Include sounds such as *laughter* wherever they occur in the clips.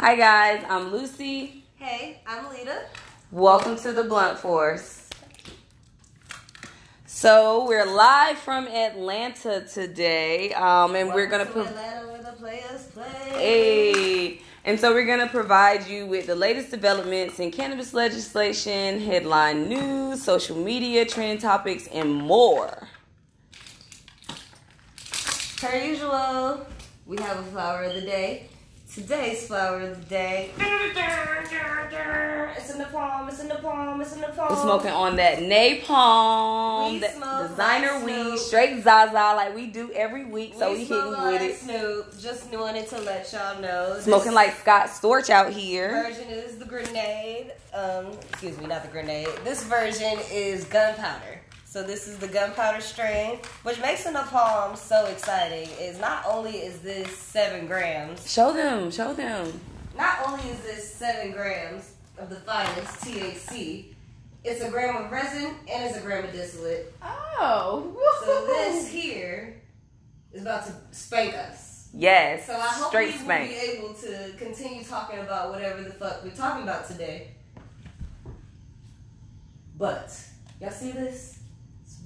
Hi guys, I'm Lucy. Hey, I'm Lita. Welcome to the Blunt Force. So we're live from Atlanta today, um, and we're gonna. Welcome to Pro- Atlanta where the players play. Hey. And so we're to provide you with the latest developments in cannabis legislation, headline news, social media, trending topics, and more. Per usual, we have a flower of the day. Today's flower of the day. It's in the palm. It's in the palm. It's in the palm. We're smoking on that napalm, We that smoke designer like weed, Snoop. straight Zaza like we do every week. So we, smoke hitting all with it. Snoop. Just wanted to let y'all know. Smoking like Scott Storch out here. version is the grenade. Um, excuse me, not the grenade. This version is gunpowder. So this is the gunpowder strain, which makes the napalm so exciting. Is not only is this seven grams, Show them, show them. not only is this seven grams of the finest THC, it's a gram of resin and it's a gram of distillate. Oh, So this here is about to spank us. Yes, So I hope straight we will be able to continue talking about whatever the fuck we're talking about today. But y'all see this?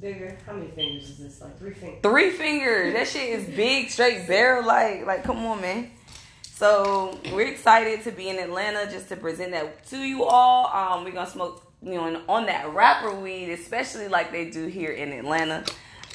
Bigger. How many fingers is this? Like three fingers. Three fingers. That shit is big, straight barrel. Like, like, come on, man. So we're excited to be in Atlanta just to present that to you all. Um, we're gonna smoke, you know, on that rapper weed, especially like they do here in Atlanta.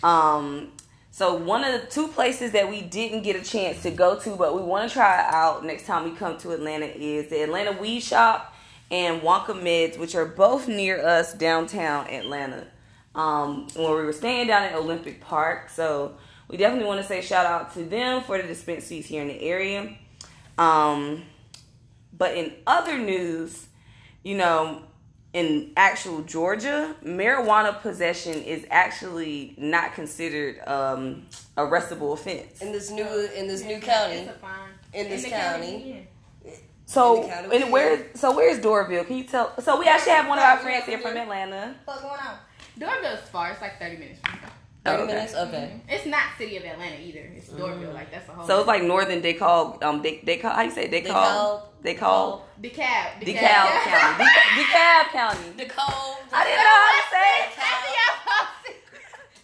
Um, so one of the two places that we didn't get a chance to go to, but we want to try out next time we come to Atlanta is the Atlanta Weed Shop and Wonka Meds, which are both near us downtown Atlanta. Um, when we were staying down at Olympic Park, so we definitely want to say shout out to them for the dispensaries here in the area. Um, but in other news, you know, in actual Georgia, marijuana possession is actually not considered um, arrestable offense. In this new in this new county. It's a fine. In this the county. So, In county, and where? So where's Doraville? Can you tell? So we actually have one of our friends here from Atlanta. What's going on? Dorville's far. It's like 30 minutes from here. Thirty Oh, okay. minutes? Okay. It's not city of Atlanta either. It's Dorville. Like, that's a whole. So it's like northern. They call um they they call how you say they call they call DeKalb. DeKalb County. *laughs* DeKalb County. Nicole. I didn't know how to say it.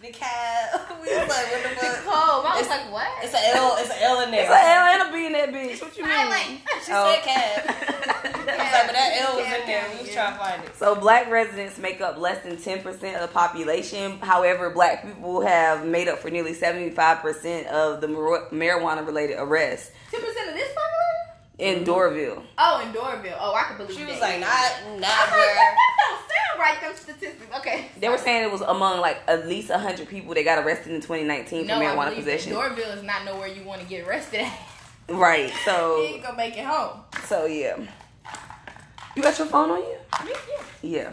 The cat. *laughs* We was like, what the fuck? DeKalb. I was It's- like, what? It's an L. It's an L in there. It's an L and a B in that bitch. What you mean? Silent. She Oh. said cat. I was like, but that L was in there. We was trying to find it. So black residents make up less than 10% of the population. However, black people have made up for nearly 75% of the mar- marijuana related arrests 10% of this population? Mm-hmm. Oh, in Doraville. Oh, in Dorville. Oh, I could believe it. She that. was like, not, not was like, where. that, that don't sound right, them statistics. Okay. They were saying it was among like at least 100 people that got arrested in 2019 for No, I marijuana believe possession. that. Dorville is not nowhere you want to get arrested at. Right. *laughs* You So ain't gonna make it home. so yeah. You got your phone on you? Yeah. Yeah.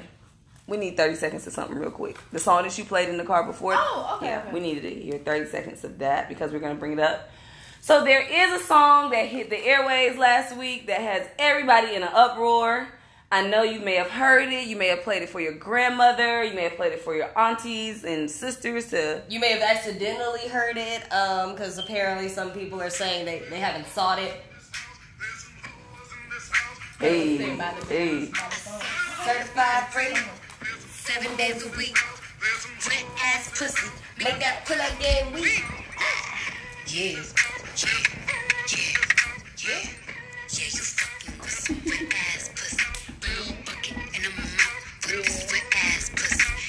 We need 30 seconds of something real quick. The song that you played in the car before. Oh, okay, Yeah, okay. we needed to hear 30 seconds of that because we're going to bring it up. So there is a song that hit the airways last week that has everybody in an uproar. I know you may have heard it. You may have played it for your grandmother. You may have played it for your aunties and sisters to You may have accidentally heard it, um, because apparently some people are saying they, they haven't sought it. Hey, Say hey. Certified free, seven days a week. Wet ass pussy, make that pull up game week. Yeah.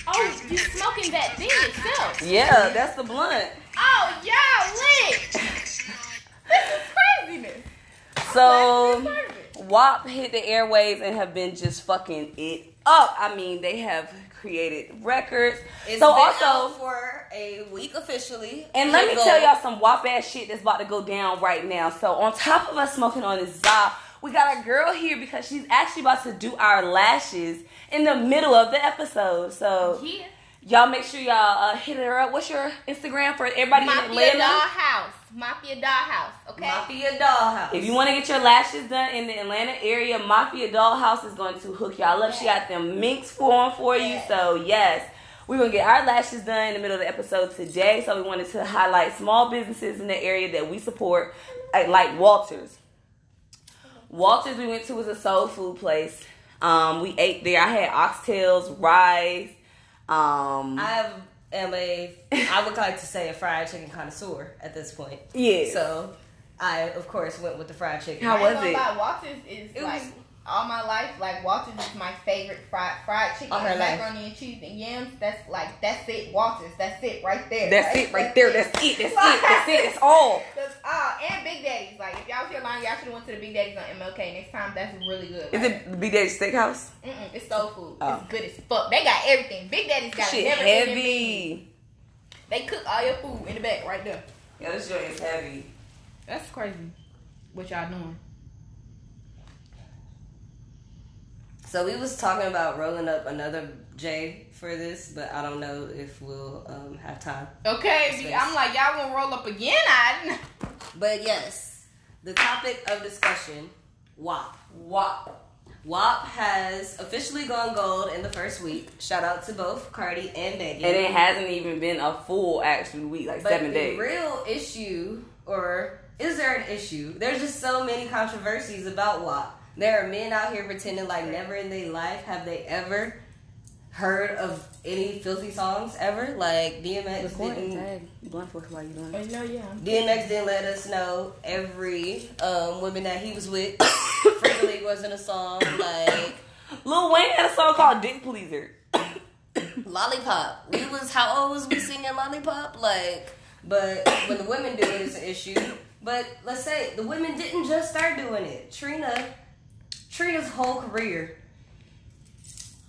Oh, you smoking that thing itself? Yeah, that's the blunt. Oh, y'all lit. this is craziness. So WAP hit the airwaves and have been just fucking it up. I mean, they have created records. It's so also for a week officially. And let me Go- tell y'all some WAP ass shit that's about to go down right now. So on top of us smoking on this za, we got a girl here because she's actually about to do our lashes in the middle of the episode. So Yeah. Y'all make sure y'all uh, hit her up. What's your Instagram for everybody in Mafia Atlanta? Dollhouse. Mafia Dollhouse. Okay. Mafia Dollhouse. If you want to get your lashes done in the Atlanta area, Mafia Dollhouse is going to hook y'all up. She got them minks form for you. So, yes, we're going to get our lashes done in the middle of the episode today. So, we wanted to highlight small businesses in the area that we support, like- like Walters. Walters we went to was a soul food place. Um, we ate there. I had oxtails, rice. Um, I am a, I would like to say a fried chicken connoisseur at this point. yeah. So I, of course, went with the fried chicken. How I was ain't gonna it? lie, Walters is It like was- all my life. Like Walters is my favorite fried fried chicken, All her and life. macaroni and cheese and yams. That's like that's it. Walters. That's it right there. that's it right there. That's it. That's it. That's it. That's all. *laughs* That's all. And Big Daddy's. Like if y'all was here long, y'all should have went to the Big Daddy's on MLK next time. That's really good. Is Like, it Big Daddy Steakhouse? Mm-mm, it's soul food. Oh. It's good as fuck. They got everything. Big Daddy's got Shit never heavy. They cook all your food in the back right there. Yeah, this joint is heavy. That's crazy. What y'all doing? So we was talking about rolling up another J for this, but I don't know if we'll um, have time. Okay, I'm like y'all gonna roll up again. I But yes, the topic of discussion, WAP. Wow. WAP has officially gone gold in the first week. Shout out to both Cardi and Megan. And it hasn't even been a full actual week, like but seven the days. real issue, or is there an issue? There's just so many controversies about WAP. There are men out here pretending like never in their life have they ever heard of any filthy songs ever. Like DMX didn't Blunt force while you doing Oh no, yeah. DMX didn't let us know every um, woman that he was with. *coughs* Freely wasn't a song like Lil Wayne had a song called Dick Pleaser. *coughs* Lollipop. We was how old was we singing Lollipop? Like, but when the women do it, it's an issue. But let's say the women didn't just start doing it. Trina, Trina's whole career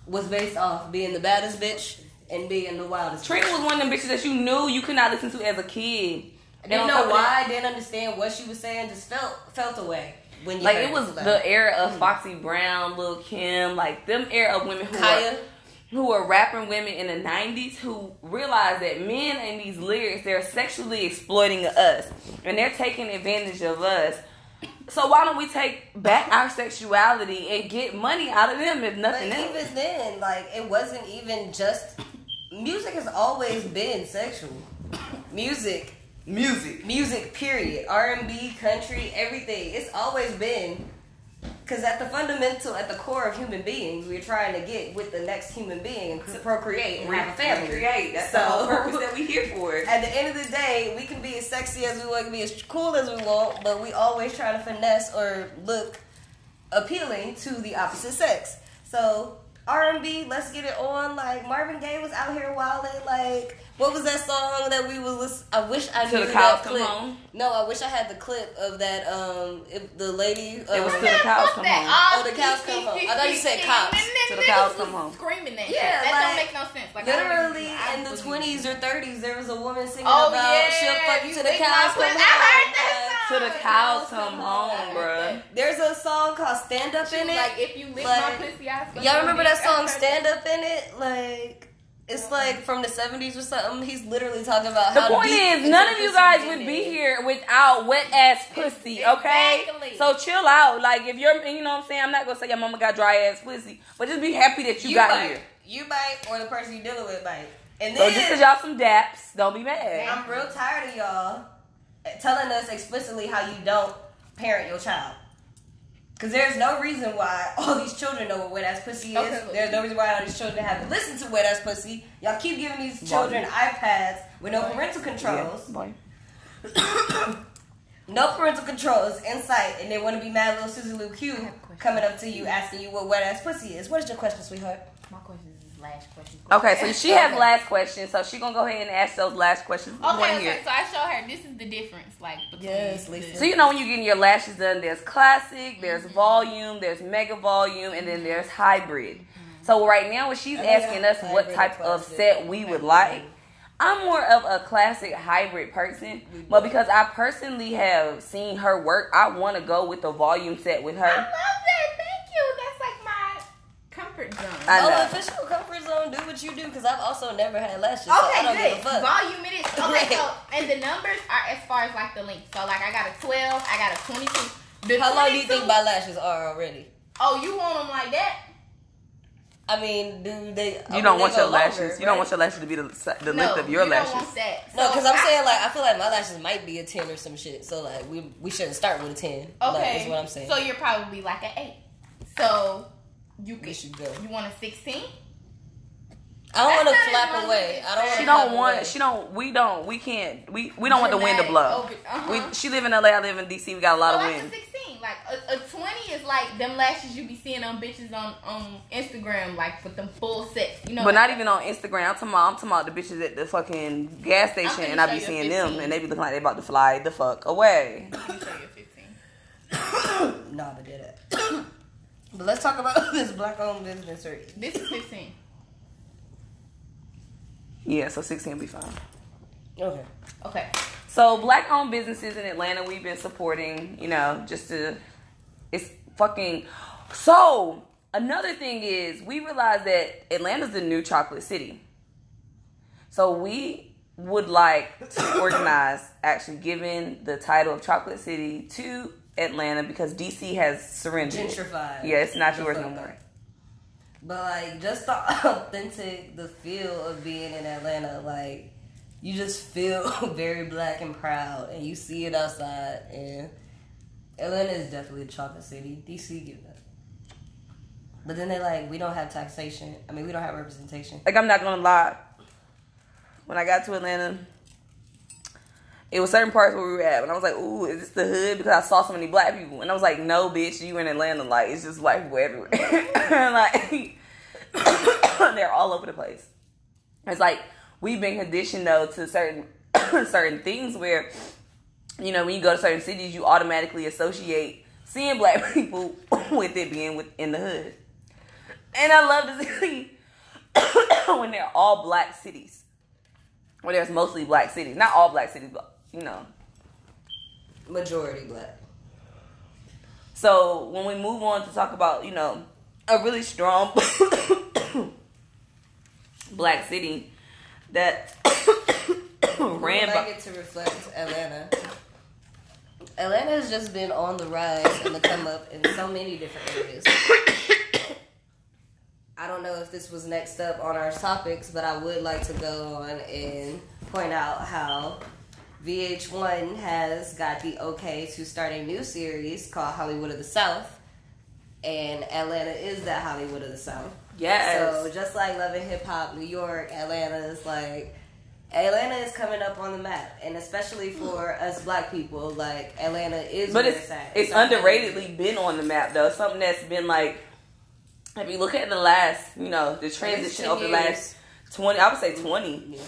was based off being the baddest bitch and being the wildest. Trina bitch. was one of them bitches that you knew you could not listen to as a kid. I Didn't know why. I. Didn't understand what she was saying. Just felt felt away when you Like it was the era of mm. Foxy Brown, Lil Kim, like them era of women who Kaya. were who were rapping women in the '90s who realized that men in these lyrics they're sexually exploiting us and they're taking advantage of us. So why don't we take back our sexuality and get money out of them if But nothing else? even then, like it wasn't even just music has always been sexual. Music, Music. music, period. R and B, country, everything. It's always been because at the fundamental, at the core of human beings, we're trying to get with the next human being and to procreate and have a family. Create. That's So- the whole purpose that we *laughs* here for. At the end of the day, we can be as sexy as we want, we can be as cool as we want, but we always try to finesse or look appealing to the opposite sex. So R and B, let's get it on. Like Marvin Gaye was out here wilding. Like what was that song that we was? Listen- I wish I Till knew the that cows come clip. home? No, I wish I had the clip of that. Um, if the lady. Um, It was Till the cows come home. Oh, the cows come home. I thought you said cops. *laughs* Till the cows come home. Screaming that. Yeah, that like, don't make no sense. Like Literally in the twenties or thirties, there was a woman singing Oh, about yeah, she'll fuck you you till the lick cows come home. I heard that Like, song. Till the cows come home, bruh. There's a song called "Stand Up" She in was it. Like if you lick Like, my pussy, I Y'all remember that song "Stand Up" in it? Like it's like from the '70s or something. He's literally talking about The how point deep is, none of you guys would be here without wet ass pussy, okay? Exactly. So chill out. Like if you're, you know what I'm saying. I'm not gonna say your mama got dry ass pussy, but just be happy that you, You got might, here. you might, or the person you're dealing with might. And So then just cause y'all some daps, don't be mad. I'm real tired of y'all telling us explicitly how you don't parent your child. Because there's no reason why *laughs* all these children know what wet ass pussy is. Okay, there's no reason why all these children have to listen to wet ass pussy. Y'all keep giving these children iPads with no parental controls. Yeah, boy. *coughs* No parental controls in sight, and they want to be mad little Susie Lou Q have a question. coming up to you asking you what wet ass pussy is. What is your question, sweetheart? My question is this last question. Okay, so she has last questions, so she gonna go ahead and ask those last questions. Okay, okay, hear. so I show her this is the difference, like between. Yes, the- Lisa. So you know when you're getting your lashes done, there's classic, there's mm-hmm. volume, there's mega volume, and then mm-hmm. there's hybrid. Mm-hmm. So right now, when she's I think asking us what type of set we would like, I'm more of a classic hybrid person. But because I personally have seen her work, I want to go with the volume set with her. I love her. that. Thank you. That's like my comfort zone. I oh, know. official comfort zone. Do what you do, because I've also never had lashes. so I don't Okay, give good. a fuck. Volume it is. *laughs* Okay, so and the numbers are as far as like the length. So like I got a 12, I got a 22. The How long do you think my lashes are already? Oh, you want them like that? I mean, do they? You don't want go your lashes. longer, you don't want your lashes to be the, the no, length of your you lashes. Don't want that. No, because I'm I- saying like I feel like my lashes might be a ten or some shit. So like we we shouldn't start with a ten. like, Okay, is what I'm saying. So you're probably like an eight. So you we could. should go. You want a sixteen? I don't want to flap away. I don't as want. She don't want. She don't. We don't. We can't. We we don't want the wind to blow. Dramatic. Uh-huh. We. She live in LA. I live in DC. We got a lot So of like wind. a sixteen, like a, a twenty is like them lashes you be seeing on bitches on on Instagram, like with them full sets. You know, But not even on Instagram. I'm talking about. I'm talking about the bitches at the fucking gas station, and I show be you a seeing them, and they be looking like they about to fly the fuck away. Let me show you fifteen. *coughs* Nah, but did it. *coughs* but let's talk about *laughs* this black-owned business. Or This is fifteen. Yeah, so 16 will be fine. okay. Okay. So black owned businesses in Atlanta, we've been supporting, you know, just to it's fucking so another thing is we realize that Atlanta's the new chocolate city. So we would like to *coughs* organize actually giving the title of Chocolate City to Atlanta because DC has surrendered. Gentrified. Yeah, it's not The yours no more. But like just the *laughs* authentic, the feel of being in Atlanta, like you just feel *laughs* very black and proud, and you see it outside. And Atlanta is definitely a chocolate city. DC give that. But then they're like, we don't have taxation. I mean, we don't have representation. like I'm not gonna lie. When I got to Atlanta, it was certain parts where we were at, and I was like, "Ooh, is this the hood?" Because I saw so many black people, and I was like, "No, bitch, you in Atlanta? Like it's just white people everywhere. *laughs* like *coughs* they're all over the place." It's like we've been conditioned though to certain *coughs* certain things where, you know, when you go to certain cities, you automatically associate seeing black *laughs* people with it being within the hood. And I love to see *coughs* when they're all black cities. Where there's mostly black cities. Not all black cities, but you know. Majority black. So when we move on to talk about, you know, a really strong *coughs* black city that *coughs* ran by like it to reflect Atlanta. Atlanta has just been on the rise and the come up in so many different areas. *coughs* I don't know if this was next up on our topics, but I would like to go on and point out how VH1 has got the okay to start a new series called Hollywood of the South. And Atlanta is that Hollywood of the South. Yes. So just like Love and Hip Hop, New York, Atlanta is like Atlanta is coming up on the map, and especially for us Black people, like Atlanta is. But it's it's not underratedly been on the map though. Something that's been like if you look at the last, you know, the transition 10 over the last twenty I would say twenty. Yeah.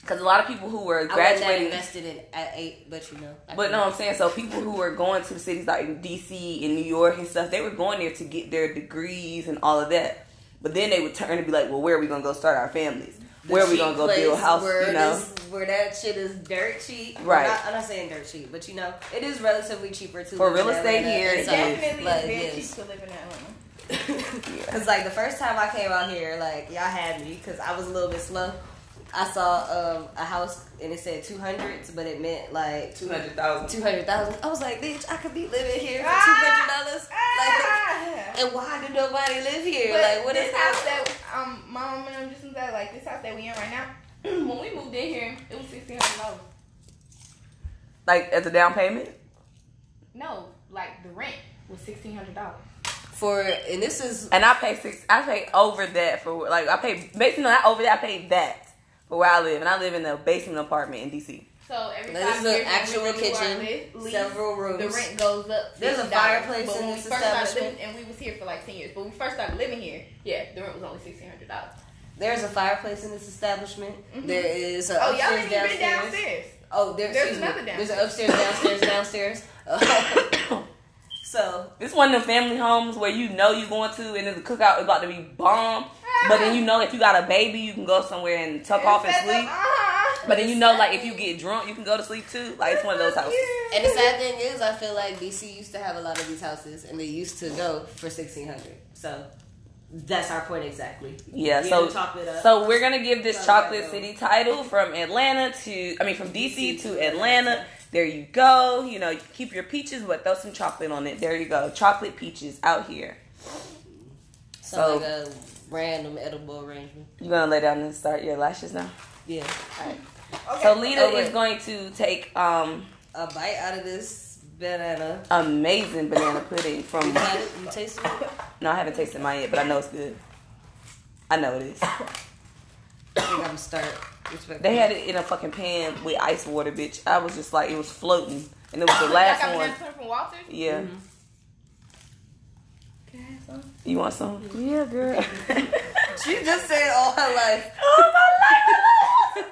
Because a lot of people who were I graduating invested in at eight, but you know. I But no, I'm saying so people who were going to the cities like DC and New York and stuff, they were going there to get their degrees and all of that. But then they would turn and be like, "Well, where are we gonna go start our families? the where are we gonna go build a house?" Where You know, this- where that shit is dirt cheap. Right. not- I'm not saying dirt cheap, but you know, it is relatively cheaper to For real estate here, and it stuff. Definitely Like, is cheap to live in Atlanta. *laughs* *laughs* Cause like the first time I came out here, like y'all had me because I was a little bit slow. I saw um, a house and it said two hundreds, but it meant like two hundred thousand. two hundred thousand. I was like, bitch, I could be living here for two Ah! dollars. Like, Ah! and why did nobody live here? But like, what this is house that? that um my mom and I'm just was that like this house that we in right now. *clears throat* when we moved in here, it was sixteen hundred dollars. Like as a down payment. No, like the rent was sixteen hundred dollars. For and this is And I pay six. I pay over that for like I pay basically not over that. I pay that for where I live, and I live in a basement apartment in DC. So every This five is an years, actual we kitchen, lease, several rooms. The rent goes up. There's a fireplace But in when this we first started establishment. living, and we was here for like ten years. But when we first started living here, yeah, the rent was only sixteen hundred dollars. there's a fireplace in this establishment. Mm-hmm. There is a Oh, y'all upstairs, ain't even been downstairs. downstairs. Oh, there, There's excuse me. another There's an upstairs, downstairs, downstairs. *coughs* so This one of the family homes where you know you're going to, and there's a cookout is about to be bomb. But then you know if you got a baby, you can go somewhere and tuck off and sleep. Uh-huh. But then you know, like if you get drunk, you can go to sleep too. Like it's one of those houses. And the sad thing is, I feel like DC used to have a lot of these houses, and they used to go for sixteen hundred. So that's our point exactly. Yeah, We so had to chop it up. so we're gonna give this Chop chocolate city title from Atlanta to I mean from DC to Atlanta. There you go. You know, you keep your peaches, but throw some chocolate on it. There you go, chocolate peaches out here. So, So- like a random edible arrangement. You gonna lay down and start your lashes now? Yeah. All right. So Lita Oh, is going to take um A bite out of this banana. amazing banana pudding from. You had it? You tasted it? *laughs* No, I haven't tasted mine yet, but I know it's good. I know it is. I think I'm gonna start. They had it in a fucking pan with ice water, bitch. I was just like, it was floating, and it was the *laughs* last Y'all got one. from Walters? Yeah. Mm-hmm. Can I have some? You want some? Yeah, girl. *laughs* She just said all her life. *laughs* oh my life.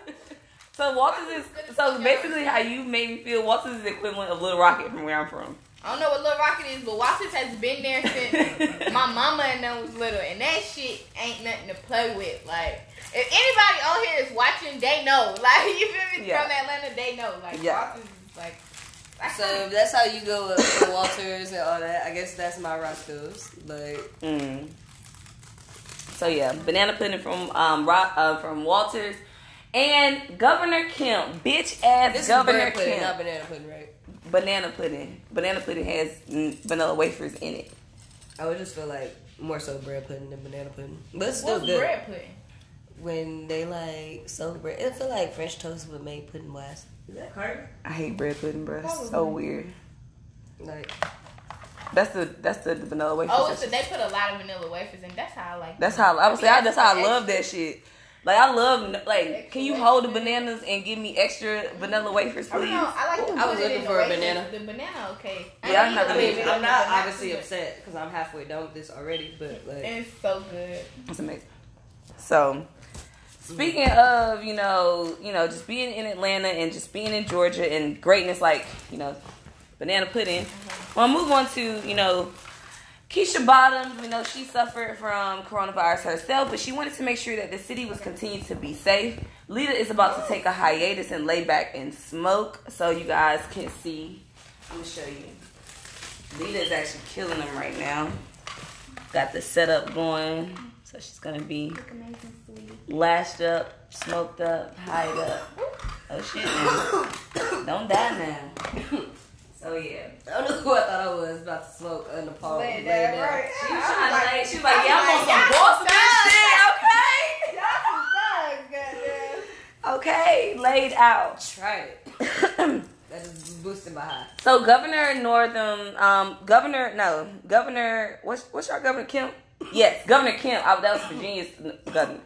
so Walters is so basically how you made me feel. Walters is the equivalent of Little Rocket from where I'm from. I don't know what Little Rocket is, but Walters has been there since *laughs* my mama and them was little, and that shit ain't nothing to play with. Like, if anybody on here is watching, they know. Like, you feel me? Yeah. From Atlanta, they know. Like, Yeah. Walters is like. That's So if that's how you go up *coughs* to Walters and all that, I guess that's my Roscoe's. Like, Mm. So yeah, banana pudding from um Rock, uh, from Walters, and Governor Kemp, bitch ass this Governor is pudding, Kemp. not banana pudding, right? banana pudding. Banana pudding has vanilla wafers in it. I would just feel like more so bread pudding than banana pudding, but it's still What's good. bread pudding? When they like soak bread, it feel like French toast but made pudding wise. Is that Carter? I hate bread pudding, bro. It's so weird. Like, That's the that's the, the vanilla wafers. Oh, That's so they put a lot of vanilla wafers in. That's how I like. That's them. how I would say. I, that's how I Extra. love that shit. Like I love like. Can you hold the bananas and give me extra vanilla wafers, oh, I don't please? know. I like to I was looking for a wafers. banana. The banana, okay. Yeah, I'm I not eat I mean, I'm not obviously upset because I'm halfway done with this already, but like, It's so good. It's amazing. So, speaking of you know, you know, just being in Atlanta and just being in Georgia and greatness, like you know, banana pudding. Mm-hmm. Well, move on to you know, Keisha Bottoms. We know she suffered from coronavirus herself, but she wanted to make sure that the city was continued to be safe. Lita is about to take a hiatus and lay back and smoke, so you guys can see. I'm gonna show you. Lita is actually killing them right now. Got the setup going, so she's gonna be Look amazing. Lashed up, smoked up, high up. Oh shit, man. Don't die now. So yeah. I don't know who I thought I was about to smoke in the palm. Lay lay that down. right. She was trying to lay, she was like, I'm yeah, I'm on like, some y'all boss some bitch thugs. shit, Y'all some thugs, goddamn. okay? Okay, laid out. Tried it. *coughs* That is boosting my high. so Governor Northam, um, Governor, no, Governor, what's, what's your Governor Kemp? Yes, Governor Kemp, I, that was Virginia's governor.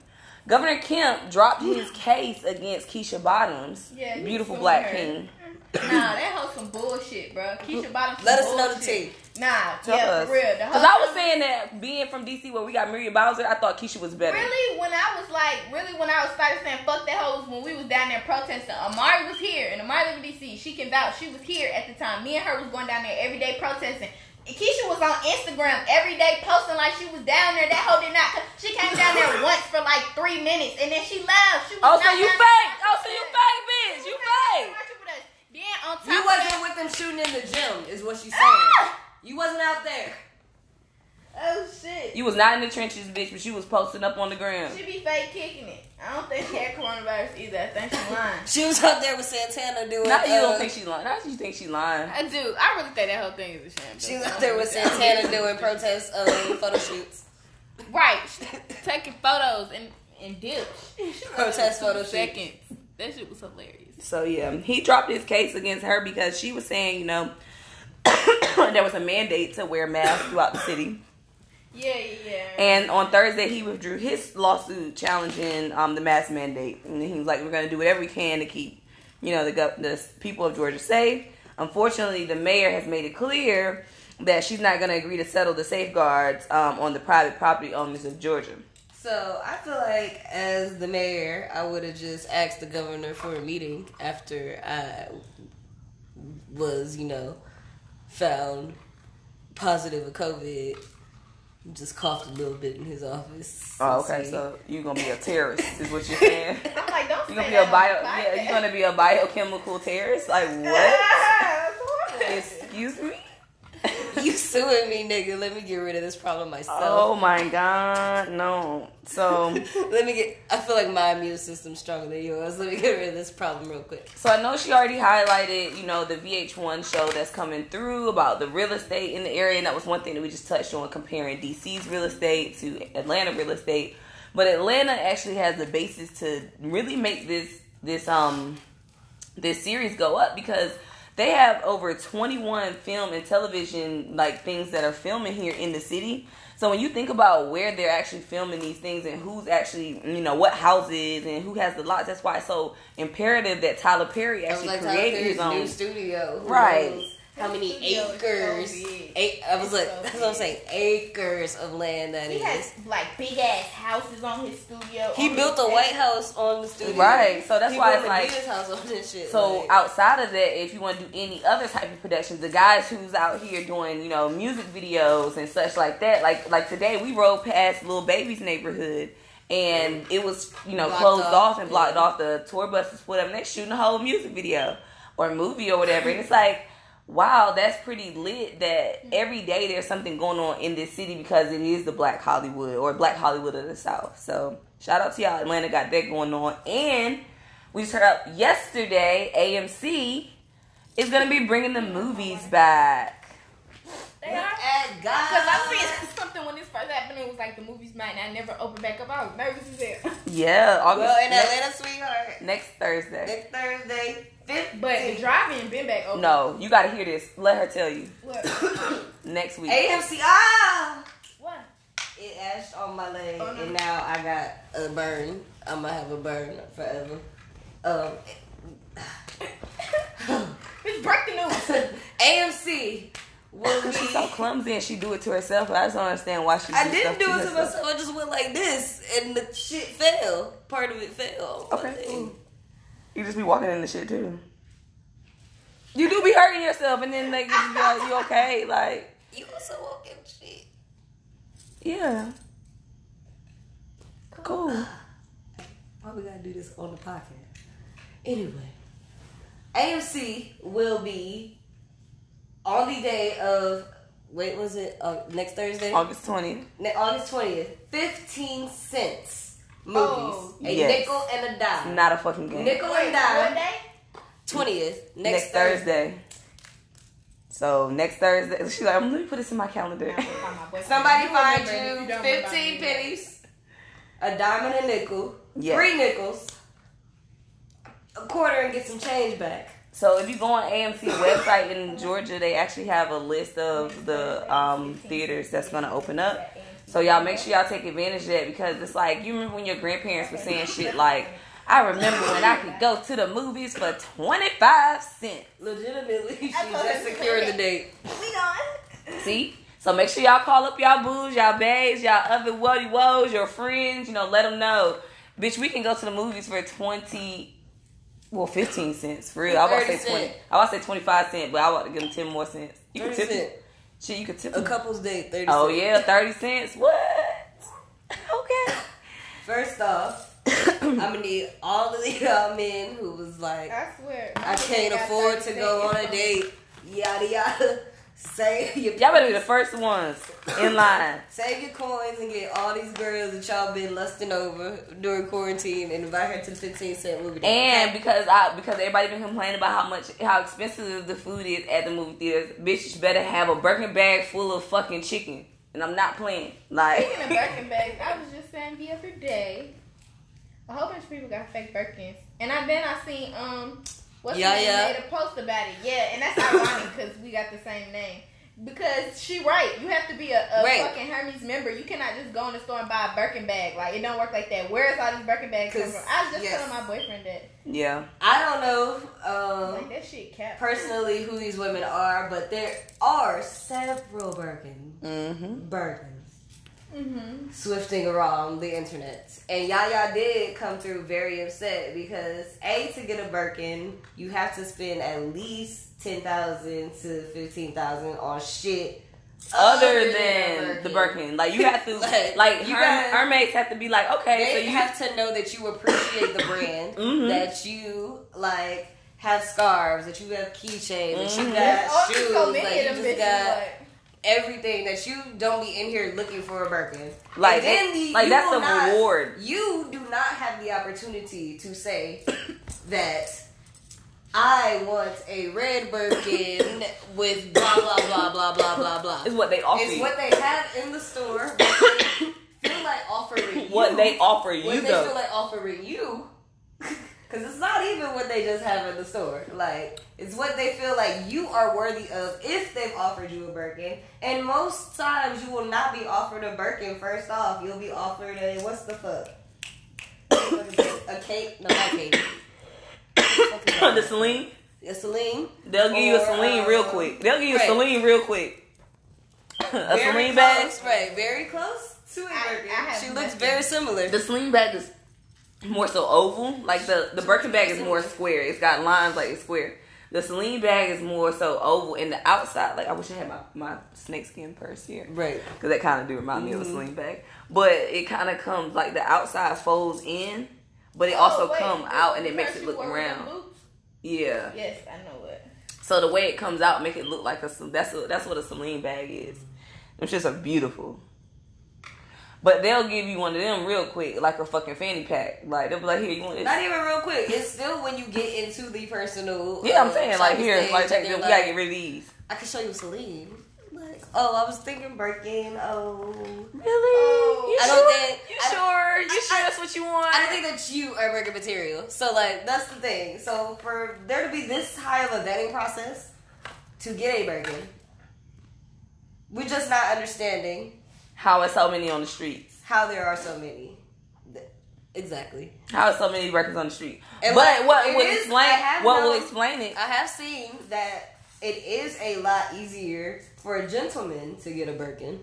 Governor Kemp dropped his case against Keisha Bottoms, Yeah, beautiful black her. king. Nah, that hoe some bullshit, bro. Keisha Bottoms. Let us know the tea. Nah, Tell yeah, us. for real. Because I was saying that being from DC where we got Maria Bowser, I thought Keisha was better. Really, when I was like, really, when I was started saying fuck that hoes, when we was down there protesting, Amari was here, and Amari lived in DC. She can vouch. She was here at the time. Me and her was going down there every day protesting. Keisha was on Instagram every day posting like she was down there. That hoe did not. She came down there *laughs* once for like three minutes, and then she left. She was Oh, so you fake. Oh, so you fake, bitch. You fake. Then on top You wasn't that, with them shooting in the gym, is what she's saying. Ah! You wasn't out there. oh shit. You was not in the trenches, bitch, but you was posting up on the ground. She be fake kicking it. I don't think she had coronavirus either. I think she lying. She was out there with Santana doing. Not that you uh, don't think she's lying. Not that you think she's lying. I do. I really think that whole thing is a sham. She was out there with Santana doing protest um, photo shoots. Right. Taking photos and, and dips. Protest Two photo shoot. seconds. That shit was hilarious. So yeah, he dropped his case against her because she was saying, you know, *coughs* there was a mandate to wear masks throughout the city. Yeah, yeah, yeah. And on Thursday, he withdrew his lawsuit challenging um, the mask mandate, and he was like, "We're going to do whatever we can to keep, you know, the gov- the people of Georgia safe." Unfortunately, the mayor has made it clear that she's not going to agree to settle the safeguards um, on the private property owners of Georgia. So I feel like, as the mayor, I would have just asked the governor for a meeting after I was, you know, found positive of COVID. Just coughed a little bit in his office. Oh, okay. See. So you're gonna be a *laughs* terrorist, is what you're saying? *laughs* I'm like, don't You're gonna be that a bio. Yeah, you're gonna be a biochemical terrorist. Like what? *laughs* Excuse me. *laughs* you suing me, nigga. Let me get rid of this problem myself. Oh my god, no. So *laughs* Let me get. I feel like my immune system's stronger than yours. Let me get rid of this problem real quick. So I know she already highlighted, you know, the VH1 show that's coming through about the real estate in the area, and that was one thing that we just touched on comparing DC's real estate to Atlanta real estate. But Atlanta actually has the basis to really make this this um this series go up because they have over 21 film and television like things that are filming here in the city. So when you think about where they're actually filming these things and who's actually, you know, what houses and who has the lots, that's why it's so imperative that Tyler Perry actually like, Perry's his own. new studio. Right. knows How many His studio is so acres? Eight, I was It's like, so that's what I'm saying. Acres of land that He is. has like big ass houses on his studio. He built his a White House on the studio. Right, so that's he why built it's like- house on this shit. So like, outside of that, if you want to do any other type of productions, the guys who's out here doing, you know, music videos and such like that, like like today we rode past Lil Baby's neighborhood and it was, you know, Blocked closed off, off, and blocked yeah. off the tour buses, whatever. And they're shooting a whole music video or movie or whatever. And it's like, wow, that's pretty lit that mm-hmm. every day there's something going on in this city because it is the Black Hollywood or Black Hollywood of the South. So shout out to y'all. Atlanta got that going on. And we just heard out yesterday, AMC is going to be bringing the movies back. They are. Because I seen something when this first happened, it was like the movies might not never open back up. I was nervous as hell. Yeah, August Well, in next, Atlanta, sweetheart. next Thursday. Next Thursday, 15. But the drive-in been back open. No, you got to hear this. Let her tell you. What? *coughs* Next week. AMC, ah! what? It ashed on my leg, Oh, no. and now I got a burn. I'm gonna have a burn forever. Um, *laughs* It's break the news. *laughs* AMC will *laughs* be. She's so clumsy and she do it to herself. I just don't understand why she. I do didn't stuff do it to herself. myself. I just went like this, and the shit fell. Part of it fell. Okay, cool. You just be walking in the shit too. You do be hurting yourself, and then like you, just be like, you okay? *laughs* Like You also walking shit. yeah, cool. Why we gotta do this on the podcast? Anyway, AMC will be on the day of. Wait, was it uh, next Thursday? August twentieth. Ne- August twentieth. Fifteen cents movies. Oh, a yes. nickel and a dime. Not a fucking game. nickel Wait, and what dime. day? Twentieth. next, Next, Thursday. Thursday. So next Thursday, *laughs* she's like, I'm let me put this in my calendar. *laughs* Somebody find remember you fifteen pennies, a dime and a nickel, Yeah. three nickels, a quarter, and get some change back. So if you go on AMC website in Georgia, they actually have a list of the um, theaters that's gonna open up. So y'all make sure y'all take advantage of that because it's like you remember when your grandparents were saying shit like, "I remember when I could go to the movies for twenty five cents." Legitimately, *laughs* she I thought just secured the date. We on. See. So make sure y'all call up y'all boos, y'all babes, y'all other woody woes, your friends. You know, let them know, bitch. We can go to the movies for twenty. Well, fifteen cents for real. I was about to say twenty. cent. I was about to say twenty five cent, but I want to give them ten more cents. You can tip. cent. Shit, you could tip. A them. couple's date, 30 Oh cent. yeah, thirty cents. What? Okay. First off, *coughs* I'm gonna need all of y'all men who was like, I swear. I can't afford to go on a date, yada yada. Save *laughs* your Y'all better be the first ones in line. *laughs* Save your coins and get all these girls that y'all been lusting over during quarantine and invite her to the 15 cent movie. And because I because everybody been complaining about how much how expensive the food is at the movie theaters, bitches better have a Birkin bag full of fucking chicken. And I'm not playing. Like Speaking of *laughs* Birkin bags, I was just saying the other day, a whole bunch of people got fake Birkins, and I then I seen um, what's Yeah, name yeah. made a post about it. Yeah, and that's ironic because we got the same name. Because she right, you have to be a, a Right. fucking Hermes member. You cannot just go in the store and buy a Birkin bag. Like it don't work like that. Where's all these Birkin bags come 'Cause, from? I was just yes. telling my boyfriend that. Yeah. I don't know um, Like that shit cap. personally who these women are, but there are several Birkin Mm-hmm. Birkins Mm-hmm. swifting around the internet. And Yaya did come through very upset because A to get a Birkin, you have to spend at least ten thousand to fifteen thousand on shit Other a than the Birkin. Like you have to *laughs* Like, like you her, got- mermaids have to be like, okay, so you have to know that you appreciate the brand, *laughs* Mhm. that you like have scarves, that you have keychains, that Mhm. you got Oh, shoes, so like you just got like, everything that you don't be in here looking for a Birkin. Like, then the- like that's a not- reward. You do not have the opportunity to say that I want a red Birkin *coughs* with blah blah blah blah blah blah blah. It's what they offer It's you. what they have in the store. *coughs* What they feel like offering you. What they offer you, What they feel like offering you. *laughs* Because it's not even what they just have in the store. Like, it's what they feel like you are worthy of if they've offered you a Birkin. And most times you will not be offered a Birkin first off. You'll be offered a, what's the fuck? What is it? a cape? No, not cape. *coughs* the Celine. A Celine. They'll give you a Or, Celine uh, real quick. They'll give you a right. Celine real quick. a Very Celine bag. close, Right, very close to a I- Birkin. I have she looks very similar. The Celine bag is more so oval. Like the the Birkin bag is more square. It's got lines like it's square. The Celine bag is more so oval in the outside. Like I wish I had my my snakeskin purse here. Right. Because that kind of do remind me of a Mm-hmm. Celine bag. But it kind of comes like the outside folds in, but it Oh, also wait, come the- out and it makes it look wore with them round. Yeah. Yes, I know it. So the way it comes out make it look like a that's a, that's what a Celine bag is. It's just a beautiful. But they'll give you one of them real quick, like a fucking fanny pack. Like they'll be like, "Here, you want this?" Not even real quick. It's still when you get into the personal. yeah, I'm uh, saying like here, like take them. We like, gotta get rid of these. I can show you Celine. Like, oh, I was thinking Birkin. Oh, Really? Oh, you I sure? don't think- you I- sure? You I- sure I- that's what you want? I don't think that you are Birkin material. So like, that's the thing. So for there to be this high of a vetting process to get a Birkin, we're just not understanding How is so many on the streets? how there are so many. Exactly. How is so many records on the street? And but like, what will is- explain? What will explain it? I have seen that it is a lot easier for a gentleman to get a Birkin.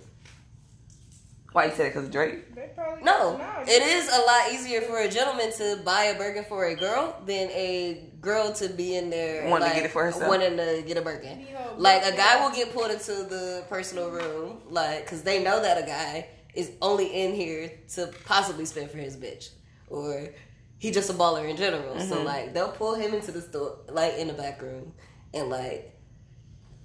Why you said it? Because of Drake? They probably No, it is a lot easier for a gentleman to buy a Birkin for a girl than a girl to be in there Wanting to get it for herself. wanting to get a Birkin. Like a guy will get pulled into the personal room, like because they know that a guy is only in here to possibly spend for his bitch, or he just a baller in general. So Mm-hmm. like they'll pull him into the store, like in the back room, and like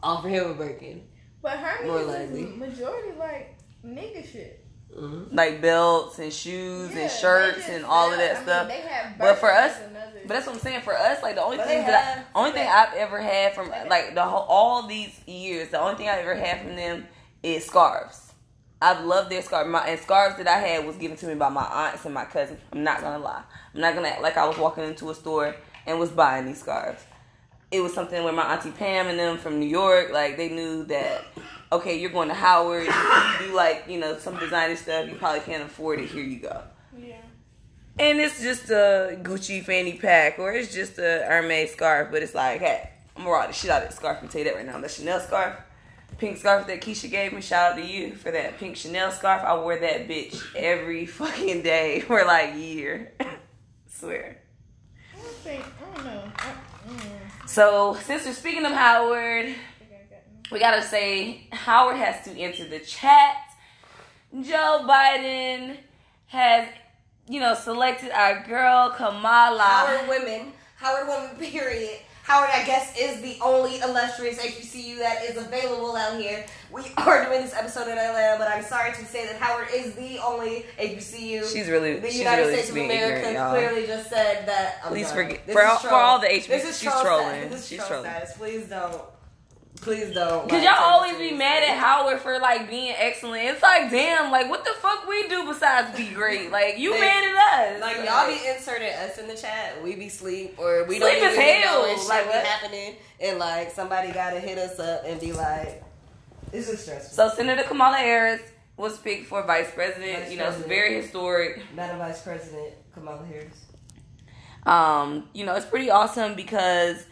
offer him a Birkin. But Hermes More is likely. majority like nigga shit. Mhm. Like belts and shoes Yeah, and shirts just and all of that I mean, stuff. have But for us- But that's what I'm saying. For us, like the only But thing that I, only thing I've ever had from like the whole all these years, the only thing I ever had from them is scarves. I've loved their scarf. My and scarves that I had was given to me by my aunts and my cousins. I'm not gonna lie. I'm not gonna act like I was walking into a store and was buying these scarves. It was something where my auntie Pam and them from New York, like they knew that. Okay, you're going to Howard. You, do like you know some designer stuff. You probably can't afford it. Here you go yeah. and it's just a Gucci fanny pack or it's just a Hermes scarf, but it's like, hey, I'm gonna rock the shit out of that scarf. I can tell you that right now. The Chanel scarf, pink scarf that Keisha gave me. Shout out to you for that pink Chanel scarf. I wore that bitch every *laughs* fucking day for like a year. *laughs* Swear. I don't think I don't know. I, mm, So since we're speaking of Howard, I think I got no. We gotta say Howard has to enter the chat. Joe Biden has, you know, selected our girl Kamala. Howard women, Howard women, *laughs* period. Howard, I guess, is the only illustrious HBCU that is available out here. We are doing this episode in Atlanta, but I'm sorry to say that Howard is the only HBCU. She's really, the she's United really States of being America ignorant, y'all. clearly just said that. I'm Please done. forget- This for is all- for all the HBCUs, This is she's troll trolling. Status. This is She's troll trolling. status. Please don't. Please don't. Cause like, y'all always be mad at Howard for like being excellent. It's like, damn, like what the fuck we do besides be great? Like you They- mad at us? Like y'all be inserting us in the chat. We be sleep or we Sleep don't as even be hell. knowing shit Like, be what? happening, and like somebody gotta hit us up and be like, "This is stressful." So Senator Kamala Harris was picked for vice president. Vice you know, it's very historic. Madam Vice President Kamala Harris. Um, you know, it's pretty awesome because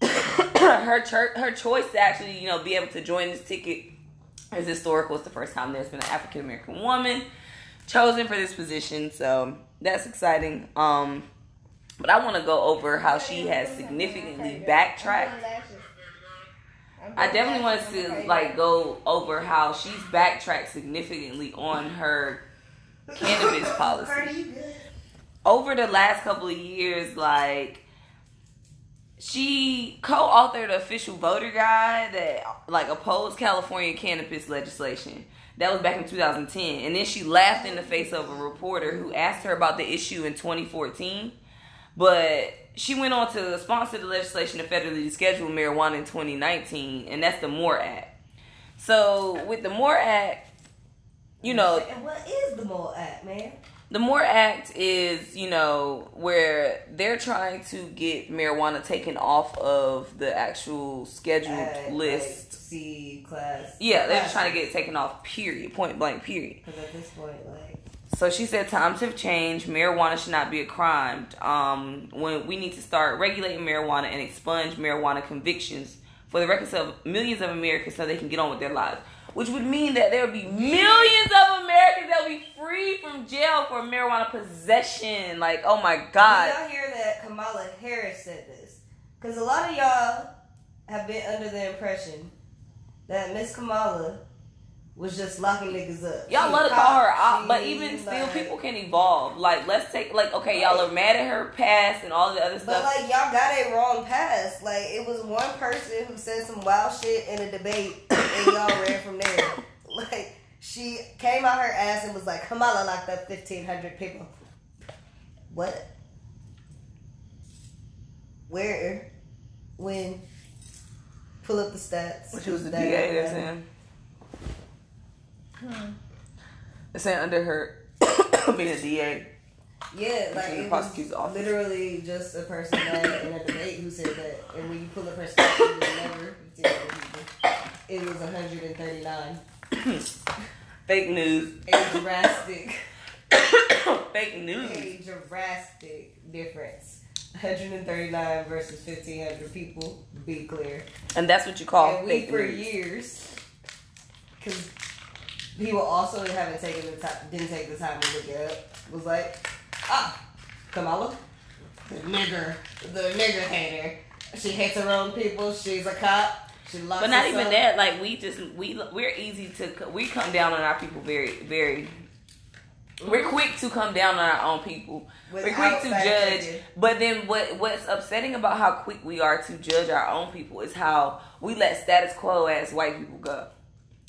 *coughs* her church, her choice to actually, you know, be able to join this ticket is historical. It's the first time there's been an African American woman chosen for this position, so that's exciting. Um, but I want to go over how she has significantly backtracked. I definitely want to like go over how she's backtracked significantly on her cannabis *laughs* policy over the last couple of years, like she co-authored an official voter guide that like opposed California cannabis legislation. That was back in 2010, and then she laughed in the face of a reporter who asked her about the issue in 2014. But she went on to sponsor the legislation to federally schedule marijuana in 2019, and that's the MORE Act. So with the MORE Act, you know, what is the MORE Act, man? The MORE Act is, you know, where they're trying to get marijuana taken off of the actual scheduled At, list. Like C class. yeah, they're just trying to get it taken off, period, point blank, period. Because at this point, like, So she said times have changed. Marijuana should not be a crime. Um, when we need to start regulating marijuana and expunge marijuana convictions for the records of millions of Americans so they can get on with their lives. Which would mean that there would be millions of Americans that would be free from jail for marijuana possession. Like, oh my God. Did y'all hear that Kamala Harris said this? Because a lot of y'all have been under the impression that Miss Kamala was just locking niggas up. Uh, y'all She love to call her out, but she, even still, people can evolve. Like, let's take, like, okay, y'all are mad at her past and all the other But stuff. But like y'all got a wrong past. Like it was one person who said some wild shit in a debate *coughs* and y'all ran from there. *coughs* Like she came out her ass and was like, Kamala locked up fifteen hundred people. What? Where? When? Pull up the stats. Which was the DA they're saying. Hmm. They're saying under her *coughs* being a DA. Yeah, like it was office. literally just a person that in a debate who said that, and when you pull up her stats, it was never It was 139. *coughs* Fake news. A drastic, *coughs* Fake news. a drastic difference. 139 versus 1,500 people. Be clear. And that's what you call and we for news. years, because people also haven't taken the time, didn't take the time to look it up. Was like, ah, Kamala, the nigger, the nigger hater. She hates her own people. She's a cop. She locks But not us even that. Like we just we we're easy to we come down on our people very very. We're quick to come down on our own people. We're quick to judge. But then what what's upsetting about how quick we are to judge our own people is how we let status quo as white people go.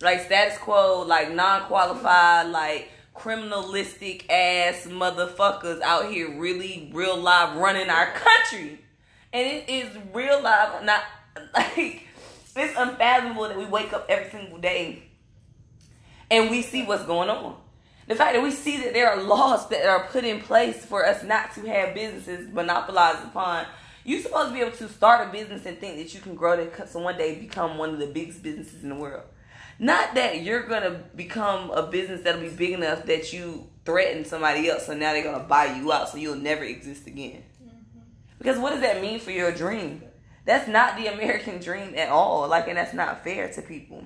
Like status quo, like non qualified, like criminalistic ass motherfuckers out here really real live running our country. And it is real live not *laughs* like it's unfathomable that we wake up every single day and we see what's going on. The fact that we see that there are laws that are put in place for us not to have businesses monopolized upon. You're supposed to be able to start a business and think that you can grow to so one day become one of the biggest businesses in the world. Not that you're gonna become a business that'll be big enough that you threaten somebody else, so now they're gonna buy you out, so you'll never exist again. Because what does that mean for your dream? That's not the American dream at all. Like, and that's not fair to people.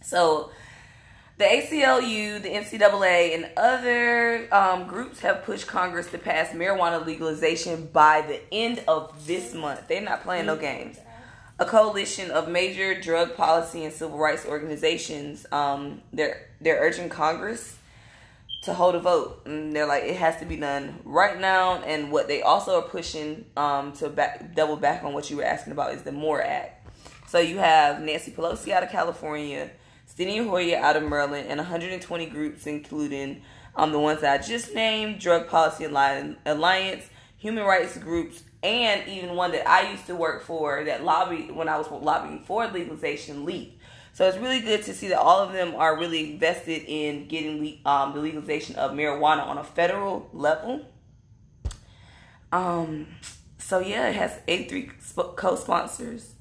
So, the ACLU, the NCAA, and other um, groups have pushed Congress to pass marijuana legalization by the end of this month. They're not playing no games. A coalition of major drug policy and civil rights organizations, um, they're they're urging Congress to hold a vote. And they're like, it has to be done right now. And what they also are pushing um, to back, double back on what you were asking about is the MORE Act. So you have Nancy Pelosi out of California, Steny Hoyer out of Maryland, and 120 groups, including um, the ones that I just named, Drug Policy Alliance, human rights groups, and even one that I used to work for that lobbied when I was lobbying for legalization, LEAP. So it's really good to see that all of them are really vested in getting um, the legalization of marijuana on a federal level. Um, so yeah, it has 83 sp- co-sponsors,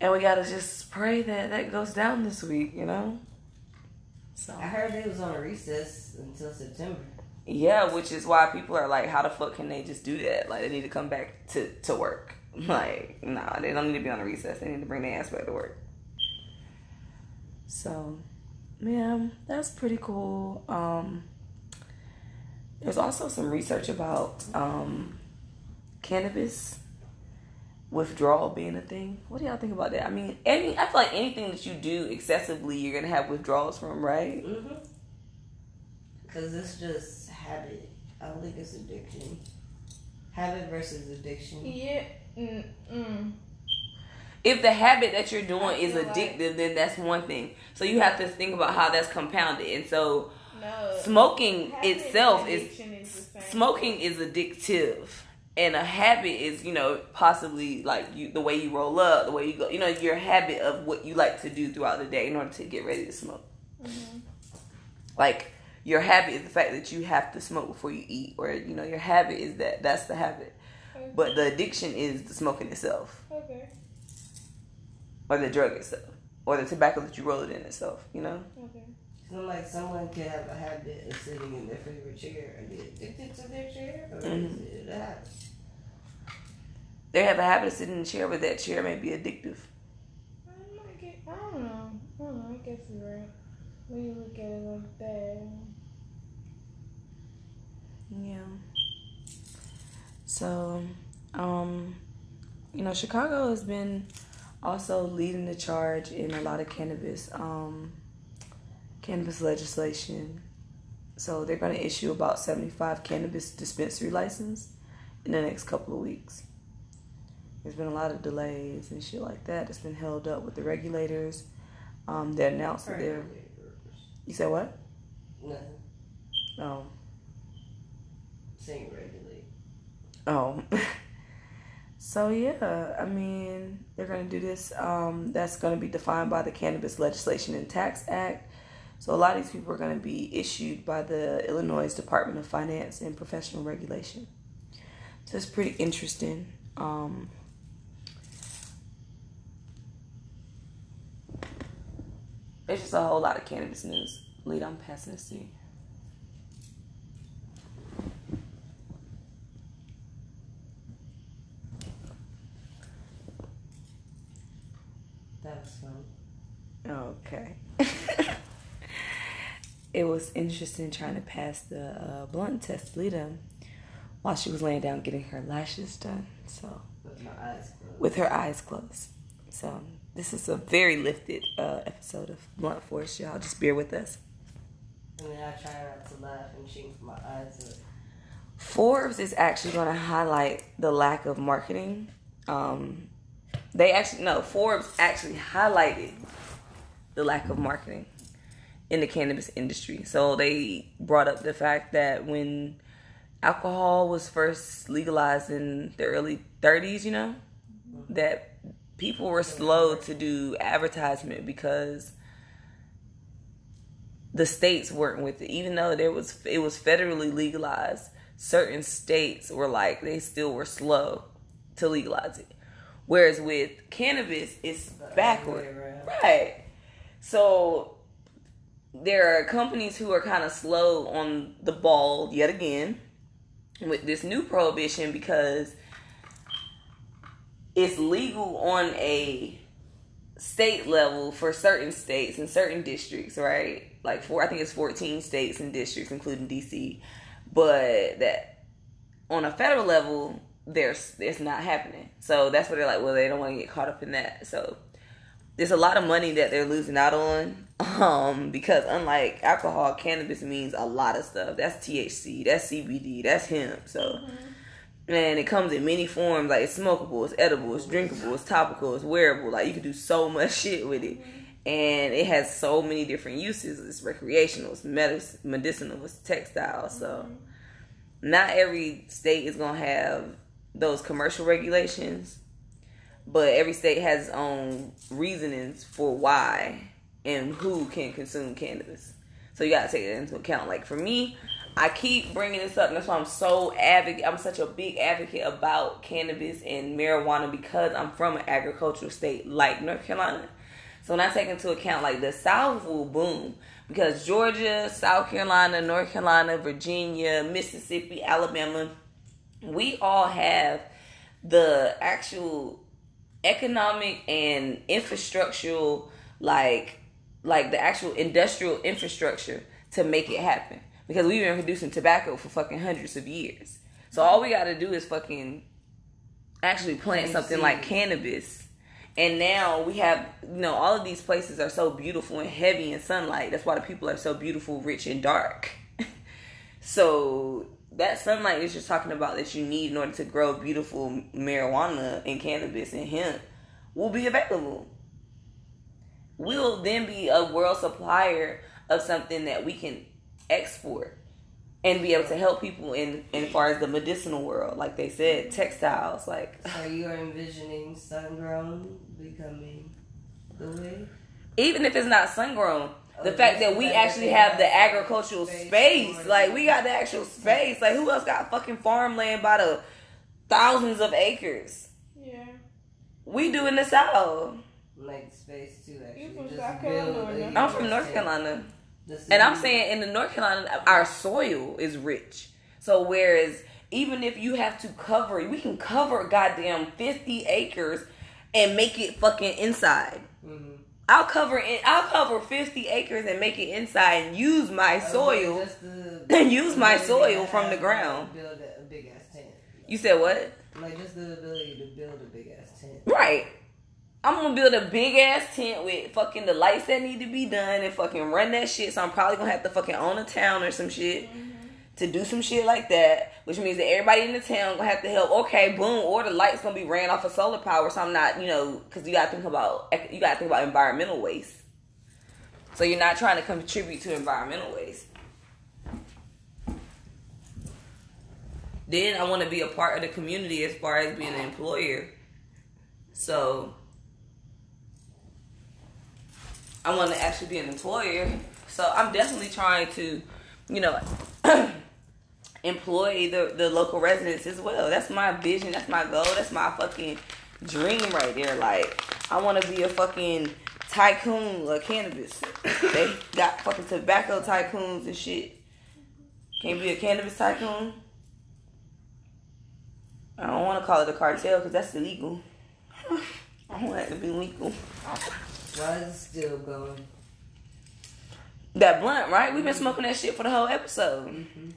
and we gotta just pray that that goes down this week. You know. So I heard they was on a recess until September. Yeah, which is why people are like, how the fuck can they just do that? Like they need to come back to to work. *laughs* Like nah, they don't need to be on a recess. They need to bring their ass back to work. So, yeah, that's pretty cool. Um, there's also some research about um, cannabis withdrawal being a thing. What do y'all think about that? I mean, any I feel like anything that you do excessively, you're gonna have withdrawals from, right? Mm-hmm. Cause it's just habit. I don't think it's addiction. Habit versus addiction. Yeah, Mm, mm. If the habit that you're doing is feel like- addictive, then that's one thing. So you have to think about how that's compounded. And so No. smoking itself is is smoking is addictive and a habit is you know possibly like you the way you roll up the way you go you know your habit of what you like to do throughout the day in order to get ready to smoke Mm-hmm. like your habit is the fact that you have to smoke before you eat or you know your habit is that that's the habit but the addiction is the smoking itself Okay. or the drug itself or the tobacco that you roll it in itself you know Okay. So like someone could have a habit of sitting in their favorite chair and be addicted to their chair, or Mhm. is it a habit? they have a habit of sitting in a chair but that chair may be addictive I might get. I don't know. I don't know. I guess you're right. When you look at it like that. Yeah. So, um, you know, Chicago has been also leading the charge in a lot of cannabis, um, cannabis legislation. So they're going to issue about seventy-five cannabis dispensary license in the next couple of weeks. There's been a lot of delays and shit like that. It's been held up with the regulators. Um, they announced that they're. You said what? Nothing. Oh. Saying regulate. Oh. *laughs* so yeah, I mean, they're gonna do this. Um, that's gonna be defined by the Cannabis Legislation and Tax Act. So a lot of these people are gonna be issued by the Illinois Department of Finance and Professional Regulation. So it's pretty interesting. Um, there's just a whole lot of cannabis news. Lead, I'm passing this to you. That was fun. Okay. Was interesting trying to pass the uh, blunt test Lita while she was laying down getting her lashes done. So With my eyes closed. with her eyes closed. So this is a very lifted uh, episode of Blunt Force. Y'all just bear with us. And then I try not to laugh and with my eyes up. Forbes is actually going to highlight the lack of marketing. Um, they actually no Forbes actually highlighted the lack of marketing in the cannabis industry. So they brought up the fact that when alcohol was first legalized in the early 30s, you know, that people were slow to do advertisement because the states weren't with it. Even though there was it was federally legalized certain states were like they still were slow to legalize it. Whereas with cannabis it's backward. right. So there are companies who are kind of slow on the ball yet again with this new prohibition because it's legal on a state level for certain states and certain districts, right? Like four, I think it's 14 states and districts, including DC. But that on a federal level, there's it's not happening. So that's where they're like, well, they don't want to get caught up in that. So there's a lot of money that they're losing out on. *laughs* Um, because unlike alcohol, cannabis means a lot of stuff. That's THC, that's CBD, that's hemp. So mm-hmm. and it comes in many forms like it's smokable, it's edible, it's drinkable, it's topical, it's wearable. Like you can do so much *laughs* shit with it. Mm-hmm. And it has so many different uses. It's recreational, it's medic- medicinal, it's textile. So mm-hmm. not every state is gonna have those commercial regulations, but every state has its own reasonings for why and who can consume cannabis. So you gotta take that into account. Like for me, I keep bringing this up, and that's why I'm so advocate. I'm such a big advocate about cannabis and marijuana because I'm from an agricultural state like North Carolina. So when I take into account like the South will boom because Georgia, South Carolina, North Carolina, Virginia, Mississippi, Alabama, we all have the actual economic and infrastructural like like the actual industrial infrastructure to make it happen. Because we've been producing tobacco for fucking hundreds of years. So all we got to do is fucking actually plant something like cannabis. And now we have you know all of these places are so beautiful and heavy in sunlight. That's why the people are so beautiful rich and dark. *laughs* So that sunlight is just talking about that you need in order to grow beautiful marijuana and cannabis and hemp will be available. We'll then be a world supplier of something that we can export and be able to help people in, in far as the medicinal world, like they said, textiles, like So you are envisioning sun grown becoming the way? even if it's not sun grown, the fact that we actually have have the agricultural space space, like we got the actual space. Like who else got fucking farmland by the thousands of acres? Yeah. We do in the south. Like space too, actually. You from Just South Carolina. I'm from North. Carolina. And I'm saying in the North Carolina, our soil is rich. So whereas even if you have to cover, we can cover goddamn 50 acres and make it fucking inside. Mhm. I'll cover it. I'll cover 50 acres and make it inside and use my soil. Just the- *laughs* And use my soil from the ground. Build a, a big ass tent. You said what? Like just the ability to build a big ass tent. Right. I'm gonna build a big ass tent with fucking the lights that need to be done and fucking run that shit. So I'm probably gonna have to fucking own a town or some shit mm-hmm. To do some shit like that. Which means that everybody in the town gonna have to help. Okay, boom, or the lights gonna be ran off of solar power. So I'm not, you know, because you gotta think about you gotta think about environmental waste. So you're not trying to contribute to environmental waste. Then I want to be a part of the community as far as being an employer. So I want to actually be an employer. So I'm definitely trying to, you know, *clears throat* employ the, the local residents as well. That's my vision. That's my goal. That's my fucking dream right there. Like, I want to be a fucking tycoon of cannabis. they *laughs* got fucking tobacco tycoons and shit. Can't be a cannabis tycoon. I don't want to call it a cartel because that's illegal. *laughs* I want it to be legal. Why is it still going? That blunt, right? We've been smoking that shit for the whole episode. Mm-hmm.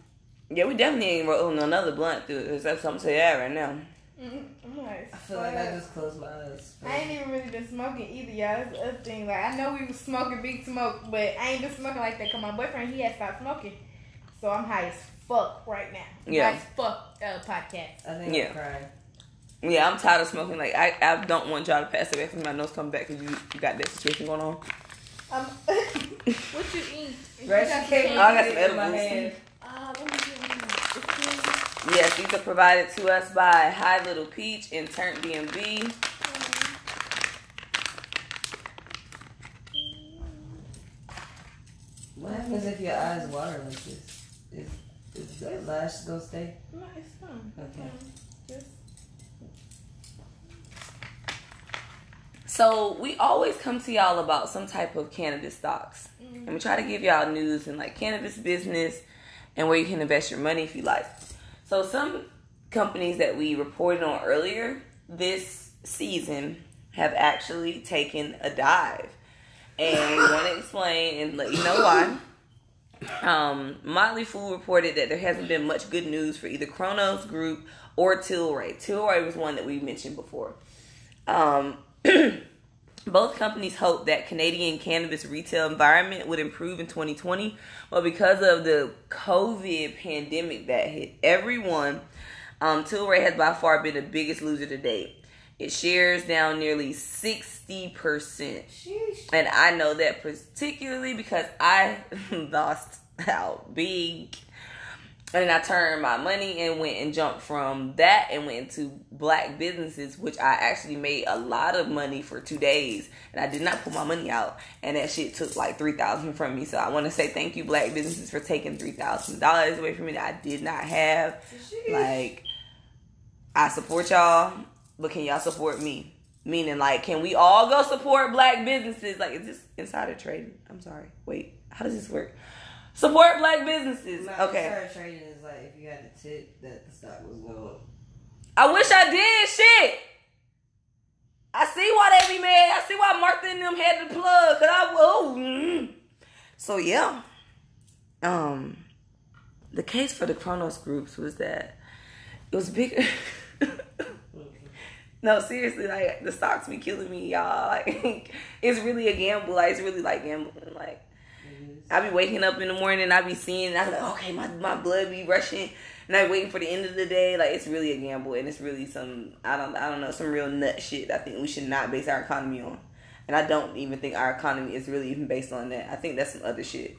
Yeah, we definitely ain't rolling another blunt through it. That's something to say that right now. Mm, I'm like, I feel like I just closed my eyes. I ain't even really been smoking either, y'all. That's the other thing. Like, I know we was smoking big smoke, but I ain't been smoking like that because my boyfriend, he had stopped smoking. So I'm high as fuck right now. Yeah. High as fuck uh, podcast. I think Yeah. I'm crying. Yeah, I'm tired of smoking. Like, I, I don't want y'all to pass away from my nose coming back because you, you got that situation going on. Um, *laughs* what you eat? Right, You got she came some Oh, I got candy? some in my edibles. hand. Uh, let me get one. Yes, these are provided to us by High Little Peach and Turnt DMV. What happens if your eyes water like this? Is, is that lash gonna stay? No, it's fine. Okay. fine. Just So we always come to y'all about some type of cannabis stocks. Mm-hmm. And we try to give y'all news and like cannabis business and where you can invest your money if you like. So some companies that we reported on earlier this season have actually taken a dive. And we want to explain and let you know why. Um, Motley Fool reported that there hasn't been much good news for either Cronos Group or Tilray. Tilray was one that we mentioned before. Um, *clears throat* both companies hope that Canadian cannabis retail environment would improve in 2020, but because of the COVID pandemic that hit everyone, um, Tilray has by far been the biggest loser to date. It shares down nearly 60%. Sheesh. And I know that particularly because I *laughs* lost out big. And then I turned my money and went and jumped from that and went into black businesses, which I actually made a lot of money for two days. And I did not pull my money out. And that shit took like three thousand from me. So I want to say thank you, black businesses, for taking three thousand dollars away from me that I did not have. Like I support y'all, but can y'all support me? Meaning, like, can we all go support black businesses? Like, is this insider trading? I'm sorry. Wait, how does this work? Support black businesses. My Okay. trading is like if you had a tip that the stock was going. I wish I did shit. I see why they be mad. I see why Martha and them had the plug. Cause I oh. mm. So yeah. Um, the case for the Cronos groups was that it was bigger. *laughs* no, seriously, like the stocks be killing me, y'all. *laughs* Like it's really a gamble. Like it's really like gambling. Like I be waking up in the morning, I be seeing, I be like, okay, my my blood be rushing, and I waiting for the end of the day. Like it's really a gamble, and it's really some I don't I don't know some real nut shit. I think we should not base our economy on, and I don't even think our economy is really even based on that. I think that's some other shit.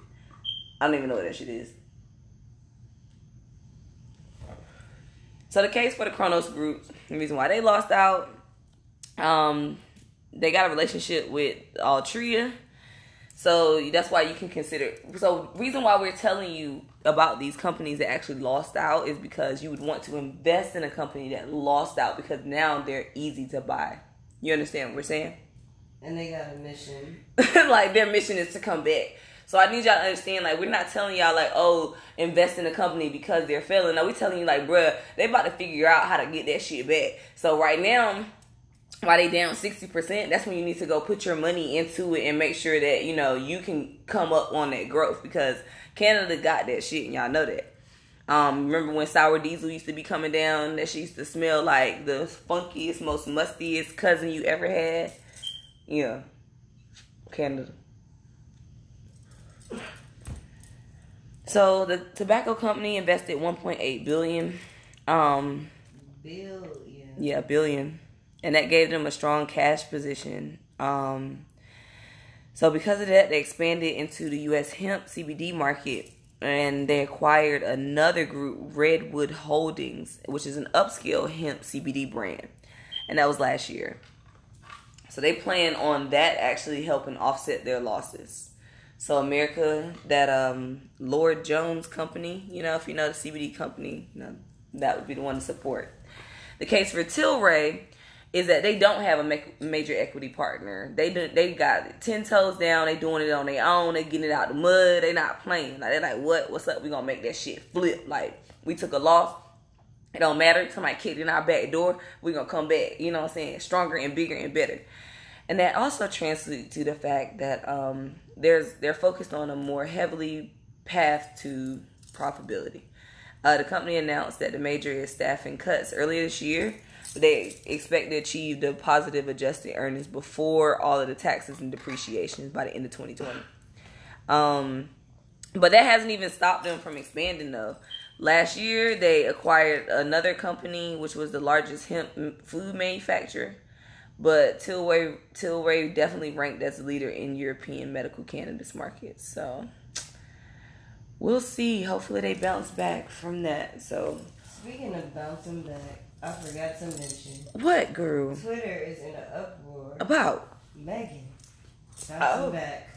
I don't even know what that shit is. So the case for the Cronos group, the reason why they lost out, um, they got a relationship with Altria. So that's why you can consider. So reason why we're telling you about these companies that actually lost out is because you would want to invest in a company that lost out because now they're easy to buy. You understand what we're saying? And they got a mission. *laughs* like their mission is to come back. So I need y'all to understand, like, we're not telling y'all, like, oh, invest in a company because they're failing. No, we telling you, like, bruh, they about to figure out how to get that shit back. So right now, while they down 60%, that's when you need to go put your money into it and make sure that, you know, you can come up on that growth because Canada got that shit and y'all know that. Um, remember when sour diesel used to be coming down? That she used to smell like the funkiest, most mustiest cousin you ever had. Yeah, Canada. So the tobacco company invested 1.8 billion. Um, Billion. yeah, billion, and that gave them a strong cash position. Um, so because of that, they expanded into the U.S. hemp CBD market, and they acquired another group, Redwood Holdings, which is an upscale hemp CBD brand, and that was last year. So they plan on that actually helping offset their losses. So America, that um, Lord Jones company, you know, if you know the CBD company, you know, that would be the one to support. The case for Tilray is that they don't have a major equity partner. They they got ten toes down. They doing it on their own. They getting it out the mud. They not playing. Like they're like, what? What's up? We gonna make that shit flip. Like we took a loss. It don't matter. Somebody kicked in our back door. We gonna come back. You know what I'm saying? Stronger and bigger and better. And that also translates to the fact that um, there's they're focused on a more heavily path to profitability. Uh, the company announced that the major is staffing cuts earlier this year. They expect to achieve the positive adjusted earnings before all of the taxes and depreciations by the end of 2020. Um, but that hasn't even stopped them from expanding though. Last year, they acquired another company, which was the largest hemp food manufacturer. But Tilray, Tilray definitely ranked as a leader in European medical cannabis markets. So we'll see. Hopefully, they bounce back from that. So Speaking of bouncing back, I forgot to mention what, girl? Twitter is in an uproar. About Megan bouncing Oh. back.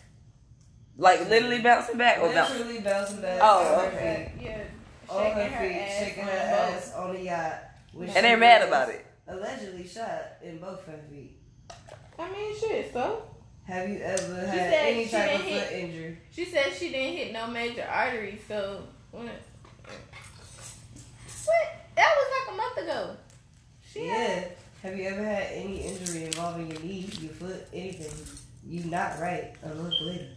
like literally bouncing back or bouncing? Literally bouncing back. Oh, on her okay. feet. Yeah. On her Shaking her feet, ass shaking her a boat. ass on the yacht. which And they're mad about it. Allegedly shot in both her feet. I mean, shit. So Have you ever had any type of foot hit- injury? she said she didn't hit no major artery, So what? What? That was like a month ago. She Yeah. had- Have you ever had any injury involving your knee, your foot, anything? You not right. A look later.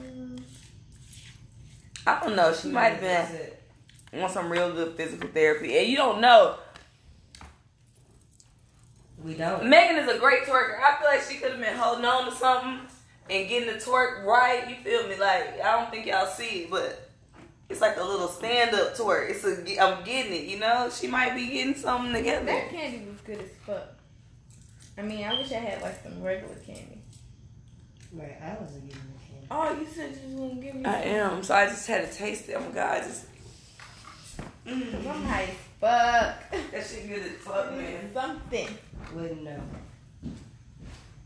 Mm, I don't know. She might have been it. on some real good physical therapy, and you don't know. We don't. Megan is a great twerker. I feel like she could have been holding on to something and getting the twerk right. You feel me? Like I don't think y'all see it, but it's like a little stand up twerk. It's a I'm getting it. You know, she might be getting something together. that candy was good as fuck. I mean, I wish I had like some regular candy. Right, I wasn't getting the candy. Oh, you said you was gonna give me. I some? am. So I just had to taste it. Oh my god, I just Cause I'm high as fuck. that shit good as fuck, *laughs* man. Something. Wouldn't know.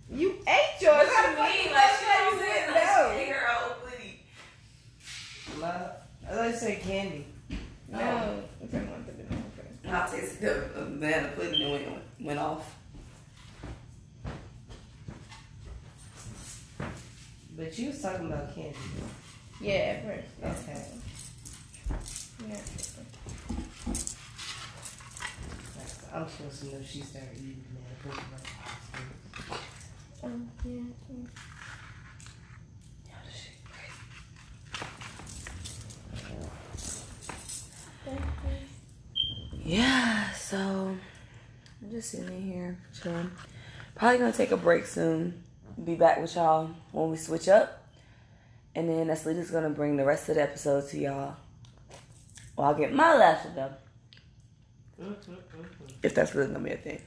You ate yours. What How you mean? Like know she that don't you say didn't like know? she her whole booty. My, I like to say candy. No. I'm talking about the banana. I tasted the banana pudding and went went off. But you was talking about candy. Yeah, at first. Okay. Yeah. I'm supposed to know she started eating banana pudding. Um. Yeah, so I'm just sitting in chilling. Probably gonna take a break soon. Be back with y'all when we switch up. And then Aslita's gonna bring the rest of the episode to y'all. Well, I'll get my last of them. If that's really gonna be a thing.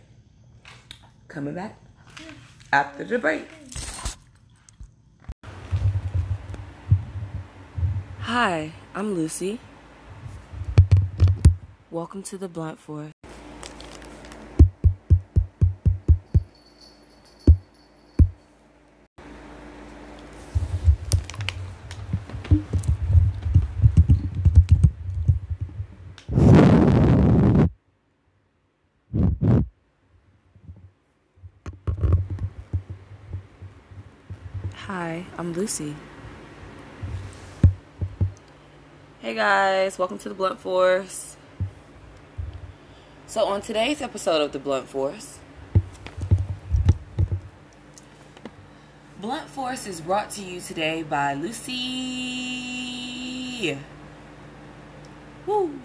Coming back after the break. Hi, I'm Lucy. Welcome to the Blunt Force. I'm Lucy. Hey guys, welcome to the Blunt Force. So, on today's episode of the Blunt Force, Blunt Force is brought to you today by Lucy. Woo!